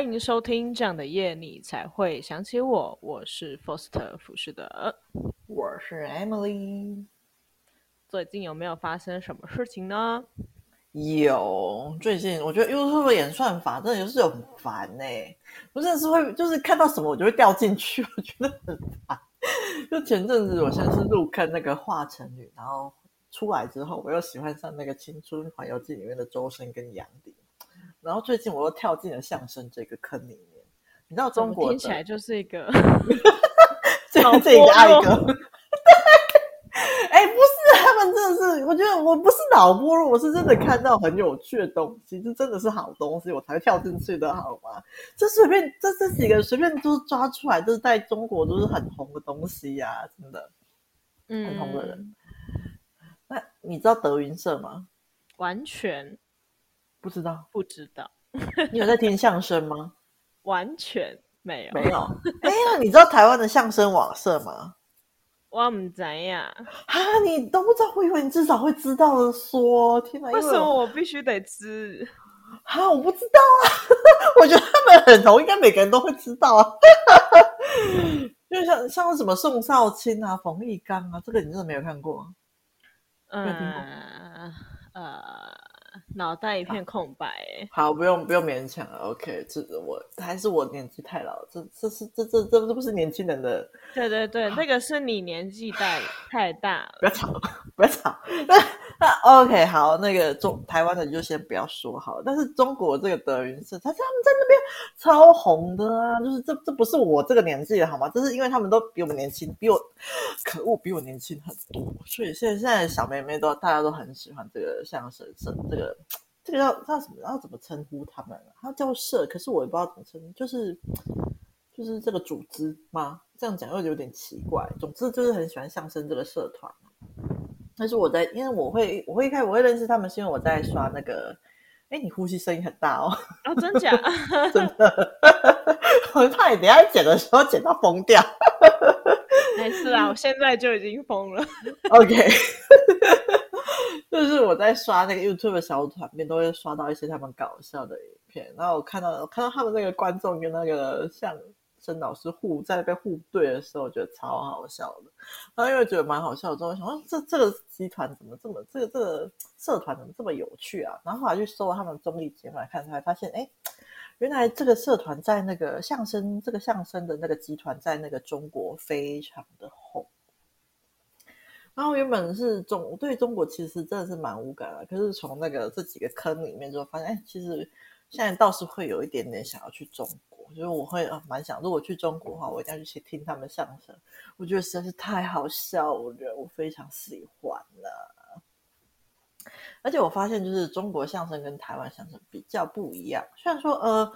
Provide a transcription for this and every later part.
欢迎收听这样的夜，你才会想起我。我是 Foster 浮士德，我是 Emily。最近有没有发生什么事情呢？有，最近我觉得 YouTube 演算法真的有时候很烦呢、欸。我真的是会，就是看到什么我就会掉进去，我觉得很烦。就前阵子我先是入坑那个华晨宇，然后出来之后我又喜欢上那个《青春环游记》里面的周深跟杨迪。然后最近我又跳进了相声这个坑里面，你知道中国听起来就是一个 这个这个爱歌。哎，不是，他们真的是，我觉得我不是脑波弱，我是真的看到很有趣的东西，这真的是好东西，我才跳进去的，好吗？这随便这这几个随便都抓出来，就是在中国都是很红的东西呀、啊，真的，嗯，很红的人。嗯、那你知道德云社吗？完全。不知道，不知道。你有在听相声吗？完全没有，没有。哎呀，你知道台湾的相声网社吗？我唔知呀。哈，你都不知道，我以为你至少会知道的。说，天哪，为什么我必须得知？哈，我不知道啊。我觉得他们很红，应该每个人都会知道啊。就像像什么宋少卿啊、冯玉刚啊，这个你真的没有看过？嗯，呃。呃脑袋一片空白，欸，好，不用不用勉强了，OK，这我还是我年纪太老，这这是这这这这不是年轻人的，对对对，那个是你年纪大太大了，不要吵，不要吵，那那 OK，好，那个中台湾的就先不要说好了，但是中国这个德云社，他他们在那边超红的啊，就是这这不是我这个年纪的好吗？这是因为他们都比我们年轻，比我可恶，比我年轻很多，所以现在现在小妹妹都大家都很喜欢这个相声社这个。这个要叫什么？要怎么称呼他们？他叫社，可是我也不知道怎么称呼，就是就是这个组织吗？这样讲又有点奇怪。总之就是很喜欢相声这个社团。但是我在，因为我会，我会一开始我会认识他们，是因为我在刷那个。哎，你呼吸声音很大哦！哦，真假？真的，我怕你等下剪的时候剪到疯掉。没事啊，我现在就已经疯了。OK。就是我在刷那个 YouTube 的小短片，都会刷到一些他们搞笑的影片。然后我看到我看到他们那个观众跟那个相声老师互在被互对的时候，我觉得超好笑的。然后因为觉得蛮好笑的，之后想说这这个集团怎么这么这个这个社团怎么这么有趣啊？然后后来去搜了他们综艺节目来看，才发现哎，原来这个社团在那个相声这个相声的那个集团在那个中国非常的红。然后原本是中，对中国其实真的是蛮无感的，可是从那个这几个坑里面就发现，哎，其实现在倒是会有一点点想要去中国，就是我会蛮想，如果去中国的话，我一定要去听他们相声，我觉得实在是太好笑了，我非常喜欢了。而且我发现，就是中国相声跟台湾相声比较不一样，虽然说呃，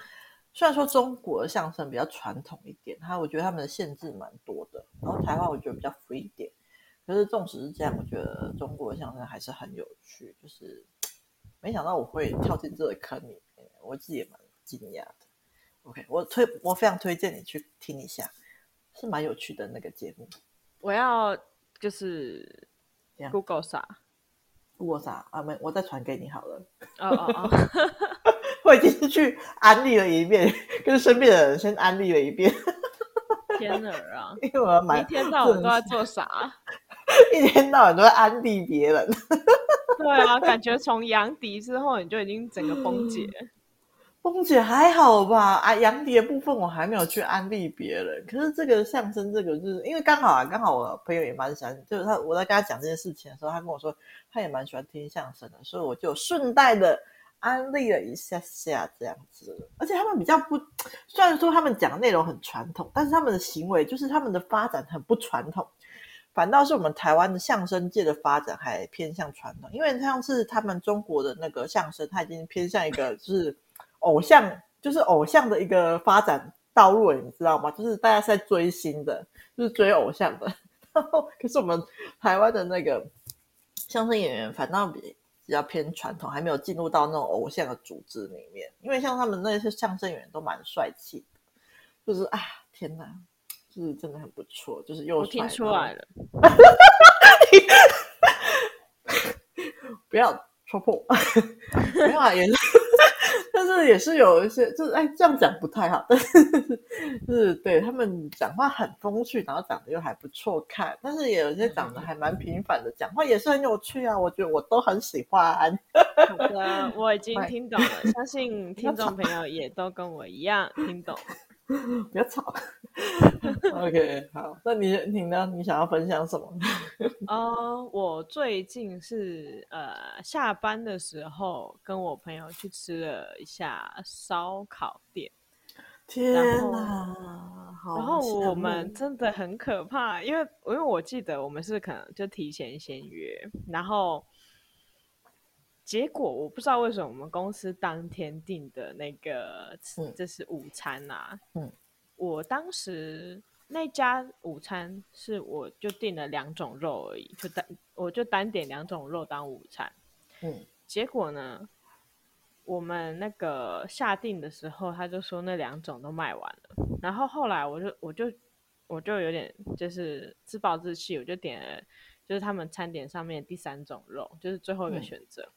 虽然说中国相声比较传统一点，他我觉得他们的限制蛮多的，然后台湾我觉得比较 free 一点。可是，纵使是这样，我觉得中国相声还是很有趣。就是 没想到我会跳进这个坑里，我自己也蛮惊讶的。OK，我推我非常推荐你去听一下，是蛮有趣的那个节目。我要就是 Google 啥？Google 啥啊？没，我再传给你好了。哦哦哦！我已经是去安利了一遍，跟身边的人先安利了一遍。天哪啊！因为我要买，一天到晚都在做啥？一天到晚都在安利别人，对啊，感觉从杨迪之后你就已经整个崩解。凤姐还好吧？啊，杨迪的部分我还没有去安利别人，可是这个相声这个就是因为刚好啊，刚好我朋友也蛮喜欢，就是他我在跟他讲这件事情的时候，他跟我说他也蛮喜欢听相声的，所以我就顺带的安利了一下下这样子。而且他们比较不，虽然说他们讲的内容很传统，但是他们的行为就是他们的发展很不传统。反倒是我们台湾的相声界的发展还偏向传统，因为像是他们中国的那个相声，它已经偏向一个就是偶像，就是偶像的一个发展道路，你知道吗？就是大家是在追星的，就是追偶像的。然后，可是我们台湾的那个相声演员，反倒比比较偏传统，还没有进入到那种偶像的组织里面。因为像他们那些相声演员都蛮帅气的，就是啊，天哪！是真的很不错，就是又我听出来了，不要戳破，没有啊，也是，是也是有一些，就是哎，这样讲不太好。但是是对他们讲话很风趣，然后长得又还不错看。但是也有一些长得还蛮平凡的，讲话也是很有趣啊。我觉得我都很喜欢。好的，我已经 听懂了，相信听众朋友也都跟我一样听懂。不要吵。OK，好，那你你呢？你想要分享什么？哦，uh, 我最近是呃下班的时候跟我朋友去吃了一下烧烤店。天哪！然后，然后我们真的很可怕，因为因为我记得我们是可能就提前先约，然后。结果我不知道为什么我们公司当天订的那个，这是午餐啊。嗯，我当时那家午餐是我就订了两种肉而已，就单我就单点两种肉当午餐。嗯，结果呢，我们那个下订的时候他就说那两种都卖完了，然后后来我就我就我就有点就是自暴自弃，我就点了就是他们餐点上面第三种肉，就是最后一个选择。嗯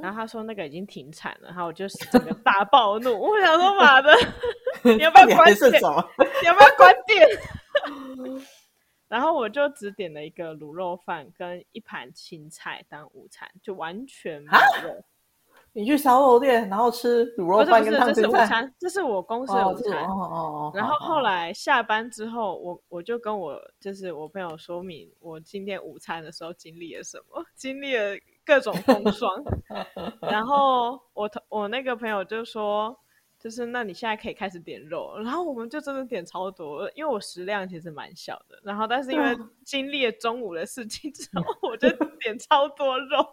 然后他说那个已经停产了，然后我就整个大暴怒，我想说妈的 你要不要关店？你要不要关店？然后我就只点了一个卤肉饭跟一盘青菜当午餐，就完全没有 肉。你去烧肉店，然后吃卤肉饭跟烫青菜？这是午餐，这是我公司的午餐。哦哦哦。然后后来下班之后，我我就跟我就是我朋友说明我今天午餐的时候经历了什么，经历了。各种风霜，然后我我那个朋友就说，就是那你现在可以开始点肉，然后我们就真的点超多，因为我食量其实蛮小的，然后但是因为经历了中午的事情之后，我就点超多肉，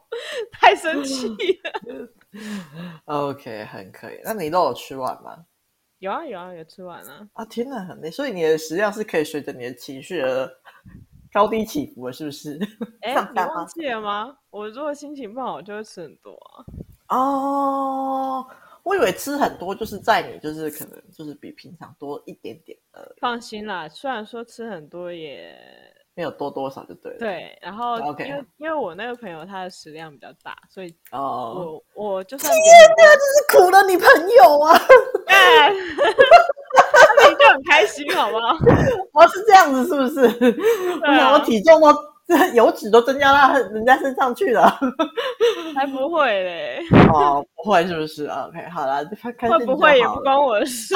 太生气了。OK，很可以。那你肉有吃完吗？有啊有啊有吃完啊。啊天哪，很累，所以你的食量是可以随着你的情绪而。高低起伏了，是不是？哎、欸，你忘记了吗？我如果心情不好，我就会吃很多啊。哦，我以为吃很多就是在你就是可能就是比平常多一点点而已。放心啦，虽然说吃很多也没有多多少就对了。对，然后因为 Okay. 因为我那个朋友他的食量比较大，所以哦，我我就算天哪，这是苦了你朋友啊！很开心，好吗？哦，是这样子，是不是？我想我体重都油脂都增加到人家身上去了，还不会嘞！哦，不会是不是？OK，好了，会不会也不关我的事。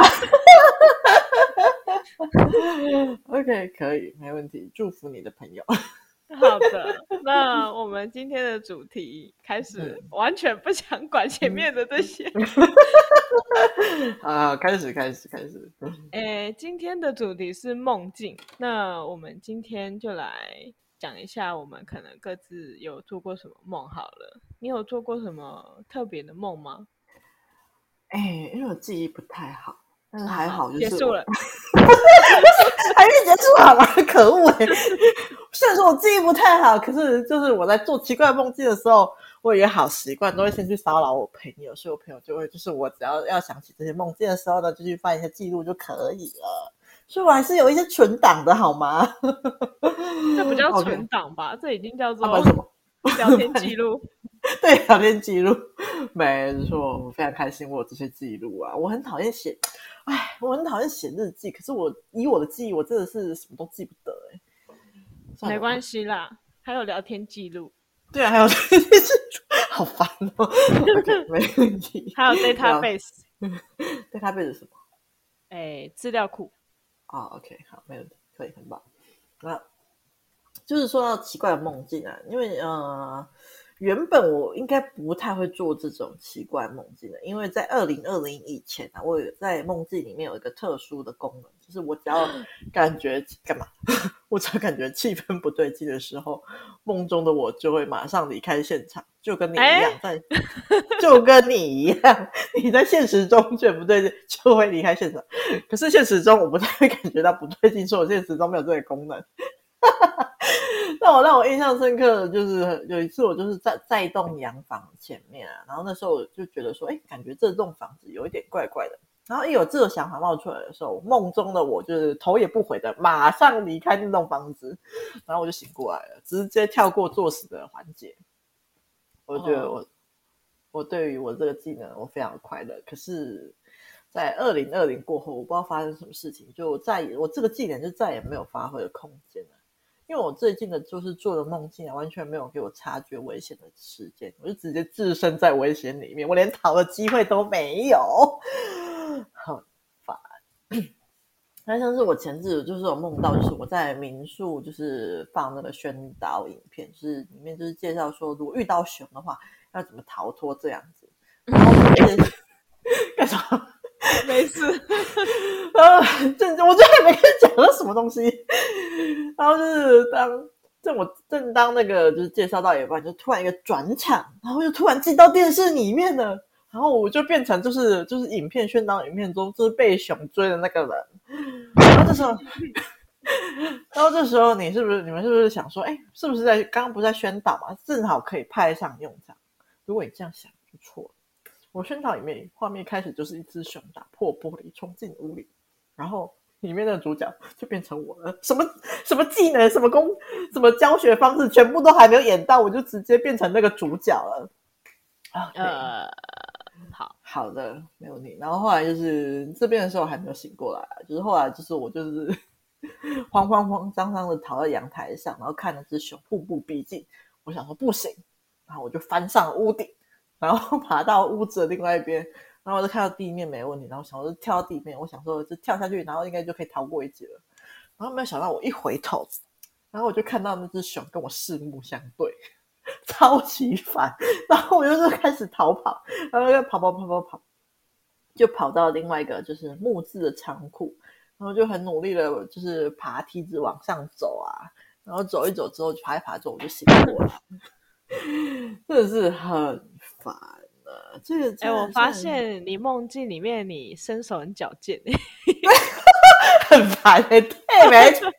OK，可以，没问题。祝福你的朋友。好的，那我们今天的主题开始，完全不想管前面的这些。啊，开始，开始，开始。诶，今天的主题是梦境，那我们今天就来讲一下，我们可能各自有做过什么梦。好了，你有做过什么特别的梦吗？哎，因为我记忆不太好。但是，还好，就是结束了，还没结束好吗？可恶哎！虽然说我记忆不太好，可是就是我在做奇怪梦境的时候，我有一个好习惯，都会先去骚扰我朋友，所以我朋友就会，就是我只要要想起这些梦境的时候呢，就去翻一下记录就可以了。所以我还是有一些存档的好吗？这不叫存档吧.这已经叫做什 么？聊天记录。对，聊天记录，没错，我非常开心我有这些记录啊！我很讨厌写。哎，我很讨厌写日记，可是我以我的记忆，我真的是什么都记不得哎。没关系啦，还有聊天记录。对啊，还有聊天记录，好烦哦。okay, 没问题。还有 database。database 是什么？哎，资料库。啊、oh,，OK，好，没问题，可以，很棒。那就是说到奇怪的梦境啊，因为呃。原本我应该不太会做这种奇怪梦境的，因为在二零二零以前啊，我有在梦境里面有一个特殊的功能，就是我只要感觉干嘛，我只要感觉气氛不对劲的时候，梦中的我就会马上离开现场，就跟你一样，在、欸、就跟你一样，你在现实中觉得不对劲就会离开现场，可是现实中我不太会感觉到不对劲，说我现实中没有这个功能。那我让我印象深刻的就是有一次，我就是在在一栋洋房前面啊，然后那时候我就觉得说，哎，感觉这栋房子有一点怪怪的。然后一有这个想法冒出来的时候，梦中的我就是头也不回的马上离开那栋房子，然后我就醒过来了，直接跳过作死的环节。我觉得我，我对于我这个技能我非常的快乐。可是，在二零二零过后，我不知道发生什么事情，就再也我这个技能就再也没有发挥的空间了。因为我最近的就是做的梦境啊，完全没有给我察觉危险的时间，我就直接置身在危险里面，我连逃的机会都没有，很烦。那像是我前阵子就是有梦到，就是我在民宿就是放那个宣导影片，就是里面就是介绍说，如果遇到熊的话要怎么逃脱这样子。然后 干什么？没事。呃，正我最近没跟你讲了什么东西。然后就是当正我正当那个就是介绍到一半，就突然一个转场，然后就突然进到电视里面了。然后我就变成就是就是影片宣导影片中就是被熊追的那个人。然后这时候，然后这时候你是不是你们是不是想说，哎，是不是在刚刚不是在宣导嘛？正好可以派上用场。如果你这样想就错了。我宣导里面画面开始就是一只熊打破玻璃冲进屋里，然后里面的主角就变成我了。什么什么技能、什么功、什么教学方式，全部都还没有演到，我就直接变成那个主角了。啊、okay. 呃，好好的，没有你。然后后来就是这边的时候还没有醒过来，就是后来就是我就是 慌慌慌张张的逃到阳台上，然后看那只熊步步逼近。我想说不行，然后我就翻上了屋顶。然后 爬到屋子的另外一边，然后我就看到地面没问题，然后想说就跳到地面，我想说就跳下去，然后应该就可以逃过一劫了。然后没有想到我一回头，然后我就看到那只熊跟我四目相对，超级烦。然后我就是开始逃跑，然后又跑跑跑跑跑，就跑到另外一个就是木质的仓库，然后就很努力的，就是爬梯子往上走啊，然后走一走之后，爬一爬之后我就醒过来，真的是很。这个哎、欸，我发现你梦境里面你身手很矫健，很烦哎、欸，对，没错，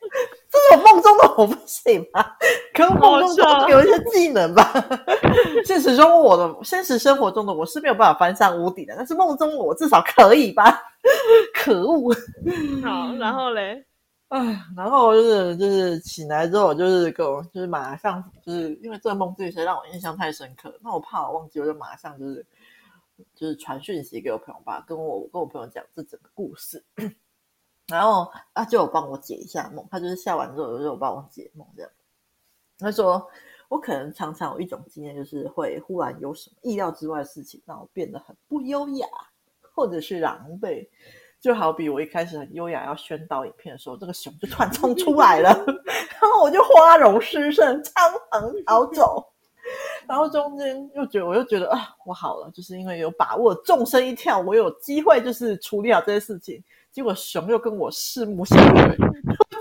这是我梦中的我不行吗？可我梦中中有一些技能吧。现实中我的现实生活中的我是没有办法翻上屋顶的，但是梦中我至少可以吧？可恶！好，然后嘞。哎，然后就是就是醒来之后，就是跟我就是马上就是因为这个梦这些让我印象太深刻，那我怕我忘记，我就马上就是就是传讯息给我朋友吧，跟我跟我朋友讲这整个故事，然后啊就有帮我解一下梦，他就是下完之后就有帮我解梦这样。他说我可能常常有一种经验，就是会忽然有什么意料之外的事情让我变得很不优雅，或者是狼狈。就好比我一开始很优雅要宣导影片的时候，这个熊就突然冲出来了，然后我就花容失色，仓皇逃走。然后中间又觉得，我又觉得啊，我好了，就是因为有把握，纵身一跳，我有机会就是处理好这些事情。结果熊又跟我四目相对，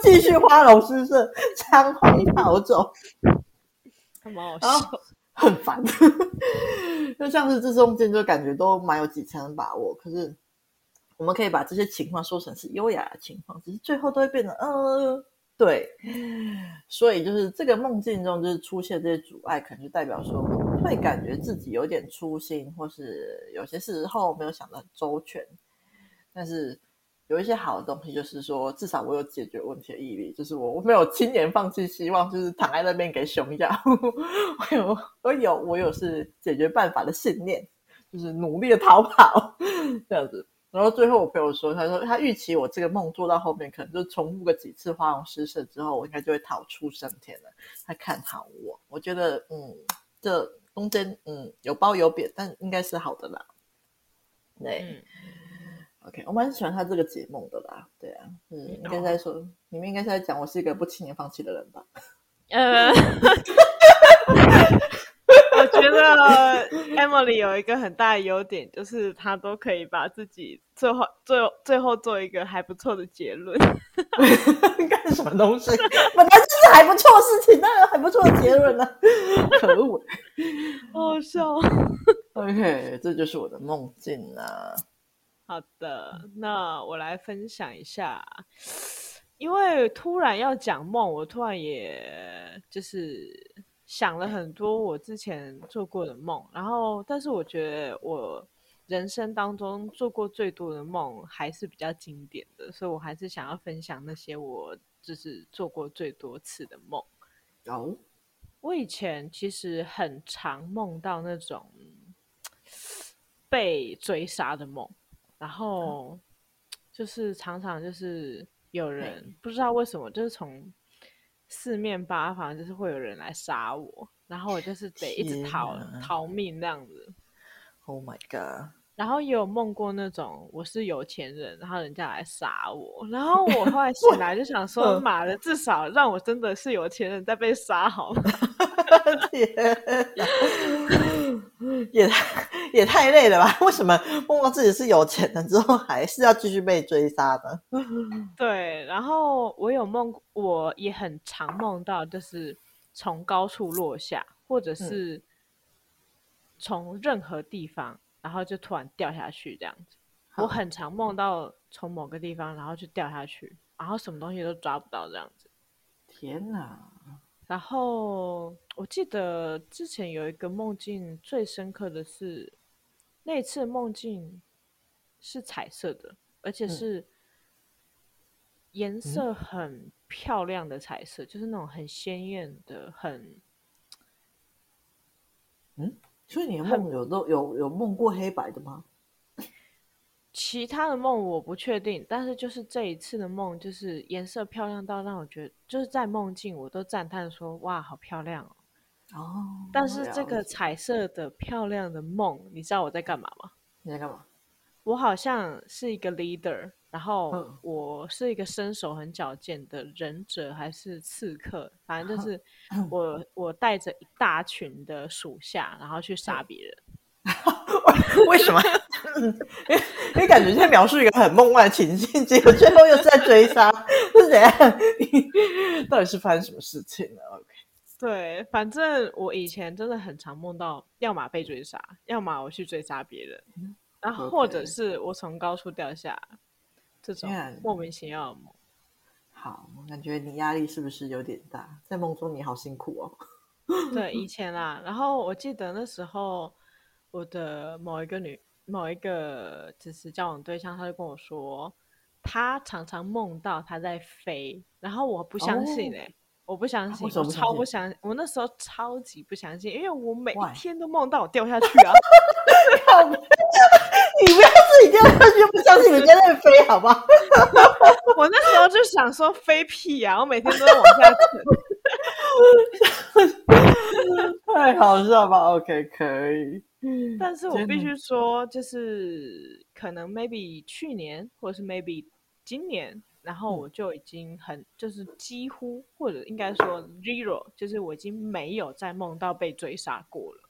继续花容失色，仓皇逃走，还蛮好笑，很烦。就像是这中间就感觉都蛮有几成的把握，可是。我们可以把这些情况说成是优雅的情况，只是最后都会变成呃，对。所以就是这个梦境中就是出现这些阻碍，可能就代表说会感觉自己有点粗心，或是有些时候没有想得很周全。但是有一些好的东西，就是说至少我有解决问题的毅力，就是我我没有轻言放弃希望，就是躺在那边给熊咬。我有我有我有是解决办法的信念，就是努力的逃跑 这样子。然后最后我朋友说，他说他预期我这个梦做到后面，可能就重复个几次花容失色之后，我应该就会逃出升天了。他看好我，我觉得嗯，这中间嗯有褒有贬，但应该是好的啦。对、嗯、，OK，我蛮喜欢他这个解梦的啦。对啊，嗯，应该在说、哦、你们应该是在讲我是一个不轻言放弃的人吧？呃。我觉得 Emily 有一个很大的优点，就是她都可以把自己最后、最后、最后做一个还不错的结论。干什么东西？本来就是还不错的事情，当然还不错的结论呢、啊。可恶，好好笑。OK，这就是我的梦境啊。好的，那我来分享一下，因为突然要讲梦，我突然也就是。想了很多我之前做过的梦，然后，但是我觉得我人生当中做过最多的梦还是比较经典的，所以我还是想要分享那些我就是做过最多次的梦。有，我以前其实很常梦到那种被追杀的梦，然后就是常常就是有人不知道为什么，就是从四面八方就是会有人来杀我，然后我就是得一直逃逃命那样子。Oh my god！然后也有梦过那种我是有钱人，然后人家来杀我，然后我后来醒来就想 说，妈的，至少让我真的是有钱人在被杀好吗？天 也太也太累了吧？为什么梦到自己是有钱了之后，还是要继续被追杀呢？对，然后我有梦，我也很常梦到，就是从高处落下，或者是从任何地方。然后就突然掉下去，这样子。我很常梦到从某个地方，然后就掉下去，然后什么东西都抓不到，这样子。天哪！然后我记得之前有一个梦境，最深刻的是那次梦境是彩色的，而且是颜色很漂亮的彩色，嗯、就是那种很鲜艳的，很嗯。所以你的梦有都有有梦过黑白的吗？其他的梦我不确定，但是就是这一次的梦，就是颜色漂亮到让我觉得，就是在梦境我都赞叹说：“哇，好漂亮哦！”哦，但是这个彩色的漂亮的梦，你知道我在干嘛吗？你在干嘛？我好像是一个 leader。然后我是一个身手很矫健的忍者，还是刺客？反正就是我，我带着一大群的属下，然后去杀别人。为什么？因为感觉在描述一个很梦幻的情境，结果 最后又是在追杀，是怎样？到底是发生什么事情了？OK，对，反正我以前真的很常梦到，要么被追杀，要么我去追杀别人，然后或者是我从高处掉下。这种莫名其妙的梦，好，我感觉你压力是不是有点大？在梦中你好辛苦哦。对，以前啦，然后我记得那时候我的某一个女，某一个就是交往对象，他就跟我说，他常常梦到他在飞，然后我不相信哎、欸。哦我不相信，我超不相信。我那时候超级不相信，因为我每一天都梦到我掉下去啊！你不要自己掉下去，不相信人家在飞，好不好？我那时候就想说飞屁呀、啊！我每天都在往下沉，太好笑吧？OK，可以。但是我必须说，就是可能 maybe 去年，或者是 maybe 今年。然后我就已经很，就是几乎或者应该说 zero，就是我已经没有再梦到被追杀过了。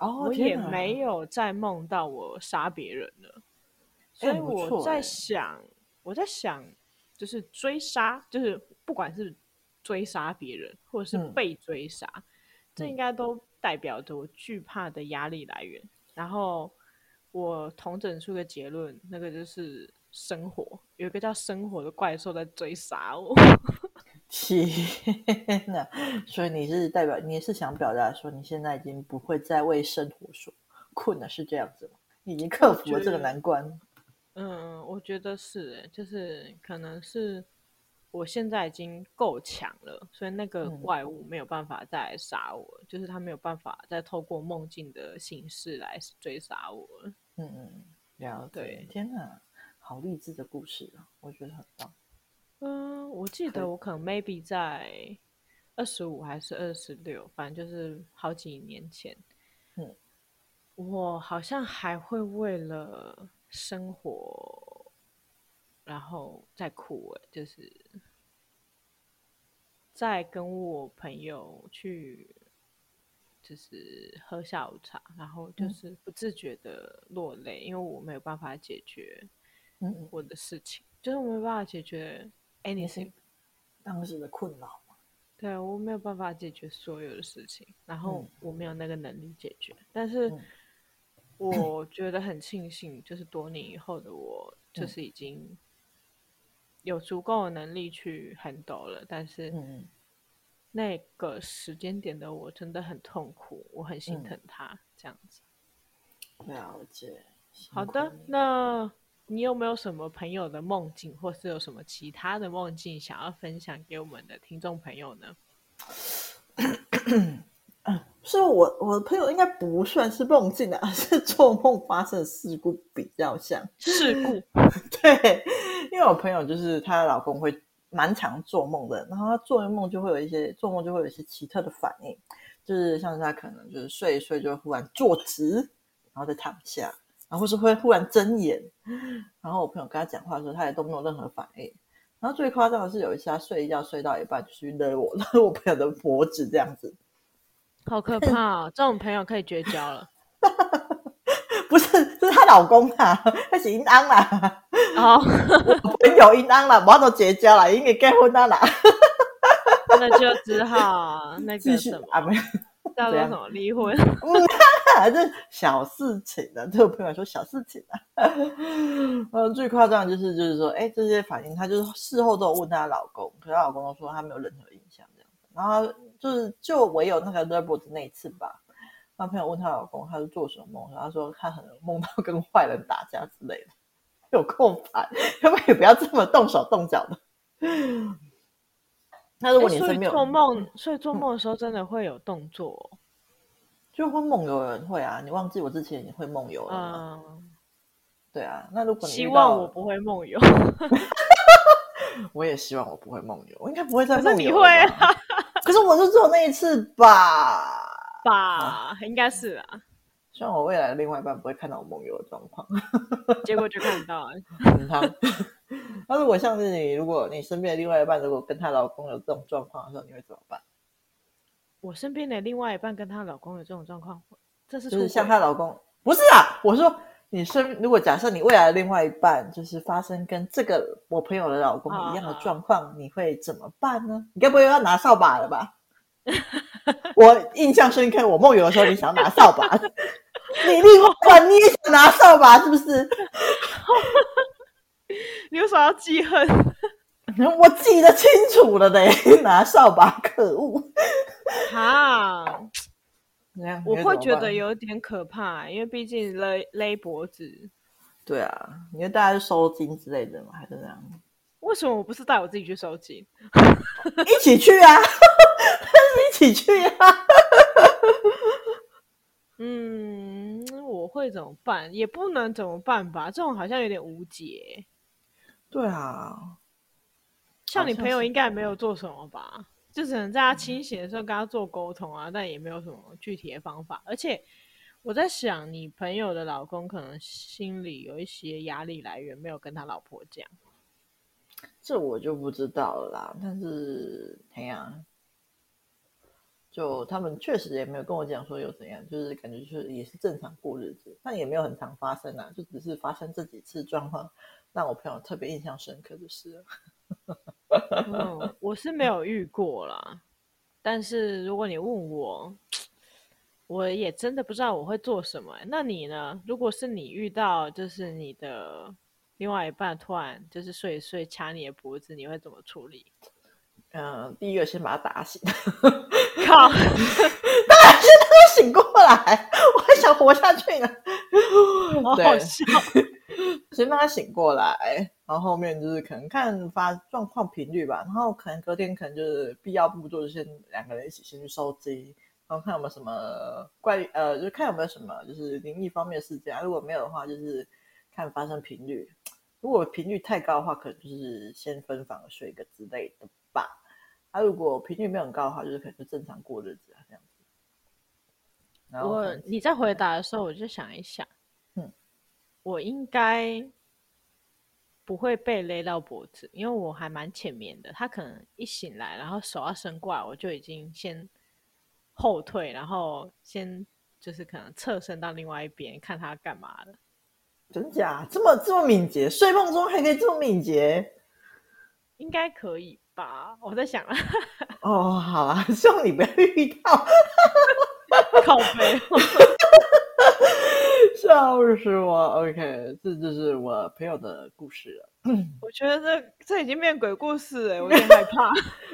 哦，我也没有再梦到我杀别人了。所以我在想，我在想，就是追杀，就是不管是追杀别人，或者是被追杀，这应该都代表着我惧怕的压力来源。然后我统整出个结论，那个就是。生活有一个叫生活的怪兽在追杀我，天哪！所以你是代表，你是想表达说，你现在已经不会再为生活所困了，是这样子吗？你已经克服了这个难关。嗯，我觉得是，就是可能是我现在已经够强了，所以那个怪物没有办法再来杀我，嗯、就是他没有办法再透过梦境的形式来追杀我了。嗯嗯，了解。对，天哪！好励志的故事啊，我觉得很棒。嗯，我记得我可能 maybe 在二十五还是二十六，反正就是好几年前。嗯，我好像还会为了生活，然后再哭欸，就是在跟我朋友去，就是喝下午茶，然后就是不自觉的落泪，因为我没有办法解决。嗯，我的事情就是我没有办法解决 anything 当时的困扰。对，我没有办法解决所有的事情，然后我没有那个能力解决。嗯、但是我觉得很庆幸，就是多年以后的我，就是已经有足够的能力去 handle 了。但是那个时间点的我真的很痛苦，我很心疼他、嗯、这样子。了解。好的，那。你有没有什么朋友的梦境，或是有什么其他的梦境想要分享给我们的听众朋友呢？嗯，是我我的朋友应该不算是梦境的，而 是做梦发生的事故比较像事故。对，因为我朋友就是她的老公会蛮常做梦的，然后他做梦就会有一些做梦就会有一些奇特的反应，就是像是他可能就是睡一睡就会忽然坐直，然后再躺下，然后或是会忽然睁眼，然后我朋友跟他讲话的时候，他也都没有任何反应。然后最夸张的是有一次他睡一觉睡到一半，就是勒我 勒我朋友的脖子这样子。好可怕哦！这种朋友可以绝交了。不是，是她老公啊，他是阴安啦。哦，朋友阴安啦，我都结交了，因为结婚了啦。那就只好那个什么啊，没有叫做什么离婚。嗯，这小事情的，这个朋友说小事情啊。嗯，最夸张的就是就是说，哎，这些反应，她就是事后都有问她老公，可是她老公都说他没有任何印象这样子，然后。就是就唯有那个 double 的那一次吧，她朋友问她老公，他是做什么梦？他说他可能梦到跟坏人打架之类的，有空烦，要不然也不要这么动手动脚的。那如果你是没有做梦，所以做梦的时候真的会有动作，就会梦游人会啊。你忘记我之前也会梦游了吗？嗯，对啊。那如果你希望我不会梦游 我也希望我不会梦游，我应该不会再梦游。可是你会啊。可是我就只有那一次吧，吧，啊、应该是啊。希望我未来的另外一半不会看到我梦游的状况，结果就看到了。他，那如果像是你，如果你身边的另外一半如果跟她老公有这种状况的时候，你会怎么办？我身边的另外一半跟她老公有这种状况，这是就是像她老公，不是啊，我说。你身如果假设你未来的另外一半就是发生跟这个我朋友的老公一样的状况，啊、你会怎么办呢？你该不会要拿扫把了吧？我印象深刻，我梦游的时候你想要拿扫把，你另外你也想拿扫把是不是？你为啥要记恨？我记得清楚了的，拿扫把，可恶！好。我会觉得有点可怕，因为毕竟勒勒脖子。对啊，因为大家是收金之类的嘛，还是这样？为什么我不是带我自己去收集？一起去啊！一起去啊！嗯，我会怎么办？也不能怎么办吧？这种好像有点无解。对啊，像你朋友应该也没有做什么吧？就只能在他清醒的时候跟他做沟通啊，但也没有什么具体的方法。而且我在想，你朋友的老公可能心里有一些压力来源，没有跟他老婆讲。这我就不知道了啦。但是，哎呀，就他们确实也没有跟我讲说有怎样，就是感觉就是也是正常过日子，但也没有很常发生啊，就只是发生这几次状况，让我朋友特别印象深刻的事。嗯，我是没有遇过啦，但是如果你问我，我也真的不知道我会做什么。那你呢？如果是你遇到，就是你的另外一半突然就是睡一睡掐你的脖子，你会怎么处理？嗯，第一个先把他打醒。靠！当然是他醒过来，我还想活下去呢。好好笑。先让他醒过来。然后后面就是可能看发状况频率吧，然后可能隔天可能就是必要步骤，就先两个人一起先去收惊，然后看有没有什么怪呃，就是看有没有什么就是灵异方面的事件啊。如果没有的话，就是看发生频率。如果频率太高的话，可能就是先分房睡个之类的吧。啊，如果频率没有很高的话，就是可能就正常过日子啊这样子。然后我你在回答的时候，我就想一想，嗯，我应该。不会被勒到脖子，因为我还蛮浅眠的。他可能一醒来，然后手要伸过来，我就已经先后退，然后先就是可能侧身到另外一边看他干嘛了。真假？这么这么敏捷？睡梦中还可以这么敏捷？应该可以吧？我在想啊。哦，好啊，希望你不要遇到。靠背。笑死我！OK，这就是我朋友的故事了。我觉得这这已经变鬼故事哎，我有点害怕。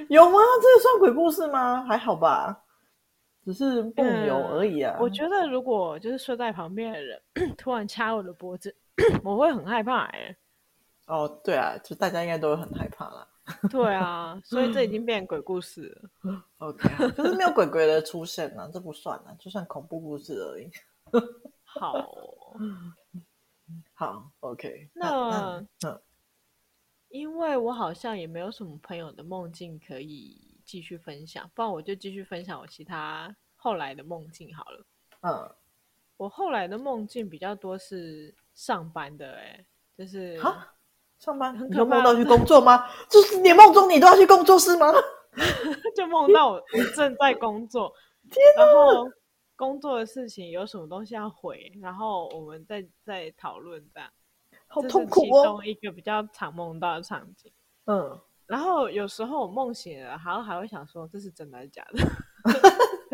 有吗？这算鬼故事吗？还好吧，只是梦游而已啊、嗯。我觉得如果就是睡在旁边的人突然掐我的脖子，我会很害怕哎、欸。哦，对啊，就大家应该都会很害怕啦。对啊，所以这已经变成鬼故事了。OK，可是没有鬼鬼的出现呢、啊，这不算啊，就算恐怖故事而已。好、哦，好，OK 那。那那因为我好像也没有什么朋友的梦境可以继续分享，不然我就继续分享我其他后来的梦境好了。嗯，我后来的梦境比较多是上班的、欸，哎，就是上班，很可梦到去工作吗？就是你梦中你都要去工作是吗？就梦到我正在工作，天，然后工作的事情有什么东西要回，然后我们再再讨论这样。好痛苦哦！其中一个比较常梦到的场景。嗯，然后有时候我梦醒了，好像还会想说，这是真的还是假的？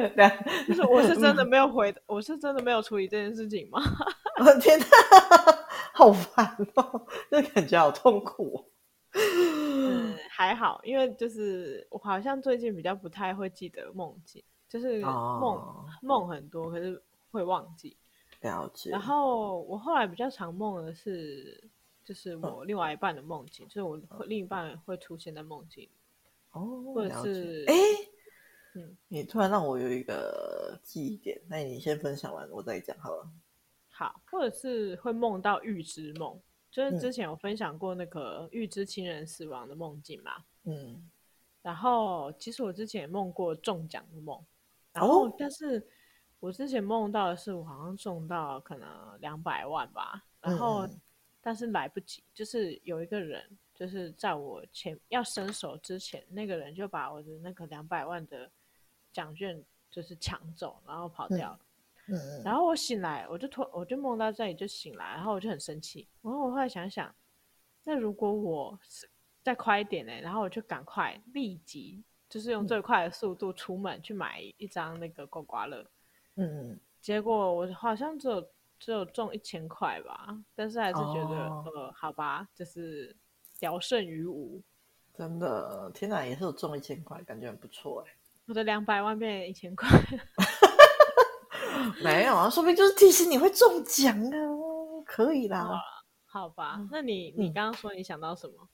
就是我是真的没有回，我是真的没有处理这件事情吗？我 天哪，好烦哦！那感觉好痛苦哦。嗯，还好，因为就是我好像最近比较不太会记得梦境，就是梦、哦、梦很多，可是会忘记。了解。然后我后来比较常梦的是，就是我另外一半的梦境，嗯、就是我另一半会出现在梦境哦，或者是。哎，嗯，你突然让我有一个记忆点，那你先分享完，我再讲好了。好，或者是会梦到预知梦，就是之前有分享过那个预知亲人死亡的梦境嘛，嗯，然后其实我之前也梦过中奖的梦，然后、哦、但是。我之前梦到的是，我好像中到可能两百万吧，然后、嗯、但是来不及，就是有一个人，就是在我前要伸手之前，那个人就把我的那个两百万的奖券就是抢走，然后跑掉了。嗯嗯、然后我醒来，我就突我就梦到这里就醒来，然后我就很生气。然后我后来想想，那如果我再快一点呢？然后我就赶快立即就是用最快的速度出门去买一张那个刮刮乐。嗯，结果我好像只有只有中一千块吧，但是还是觉得、哦、呃，好吧，就是聊胜于无。真的，天哪，也是有中一千块，感觉很不错哎。我的两百万变成一千块，没有啊，说不定就是提醒你会中奖啊，可以啦。好吧，那你你刚刚说你想到什么？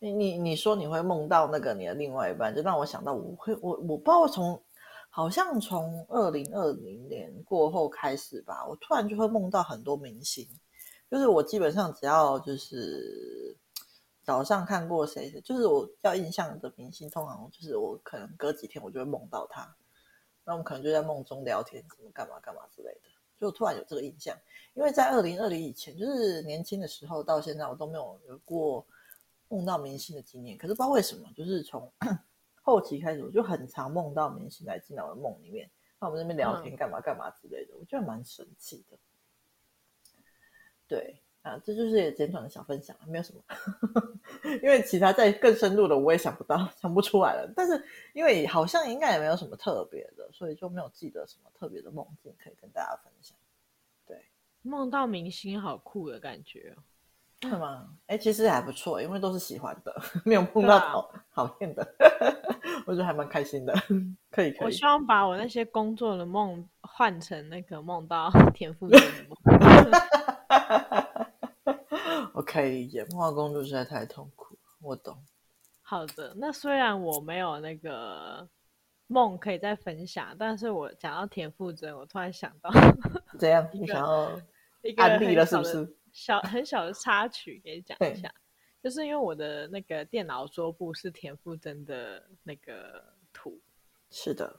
你你你说你会梦到那个你的另外一半，就让我想到我会我我不知道从。好像从二零二零年过后开始吧，我突然就会梦到很多明星。就是我基本上只要就是早上看过谁，就是我要印象的明星，通常就是我可能隔几天我就会梦到他。那我们可能就在梦中聊天，什么干嘛干嘛之类的，就突然有这个印象。因为在二零二零以前，就是年轻的时候到现在，我都没有有过梦到明星的经验。可是不知道为什么，就是从。后期开始，我就很常梦到明星来进到我的梦里面，那我们那边聊天干嘛干嘛之类的，嗯、我觉得蛮神奇的。对啊，这就是简短的小分享，没有什么。因为其他再更深入的我也想不到，想不出来了。但是因为好像应该也没有什么特别的，所以就没有记得什么特别的梦境可以跟大家分享。对，梦到明星好酷的感觉哦。是吗？哎，其实还不错，因为都是喜欢的，没有碰到讨讨厌的，我觉得还蛮开心的。可以，可以。我希望把我那些工作的梦换成那个梦到 田馥甄的梦。我可以理解，梦到工作实在太痛苦，我懂。好的，那虽然我没有那个梦可以再分享，但是我讲到田馥甄，我突然想到，怎样？你想要安利了是不是？小很小的插曲，给你讲一下，就是因为我的那个电脑桌布是田馥甄的那个图，是的。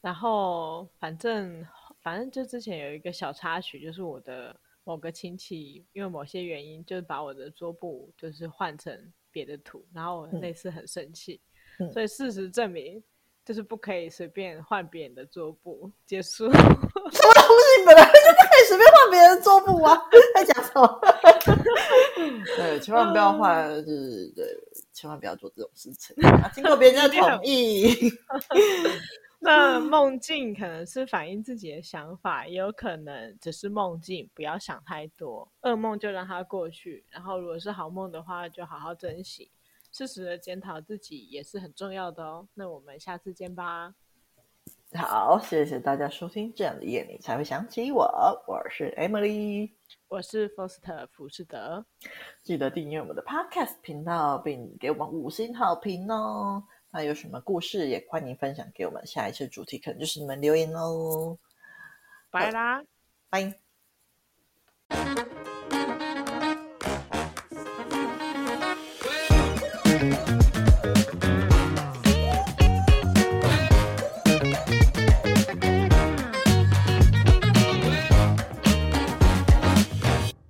然后反正反正就之前有一个小插曲，就是我的某个亲戚因为某些原因，就是把我的桌布就是换成别的图，然后我那次很生气，嗯、所以事实证明。就是不可以随便换别人的桌布。结束。什么东西本来随便换别人的桌布啊？在讲什么？对，千万不要换，就是对，千万不要做这种事情。啊、经过别人的同意。那梦境可能是反映自己的想法，也有可能只是梦境，不要想太多。噩梦就让它过去，然后如果是好梦的话，就好好珍惜。适时的检讨自己也是很重要的哦。那我们下次见吧。好，谢谢大家收听，这样的夜你才会想起我。我是 Emily，我是 Foster 福士德。记得订阅我们的 Podcast 频道，并给我们五星好评哦。那有什么故事也欢迎分享给我们，下一次主题可能就是你们留言喽。拜啦，拜。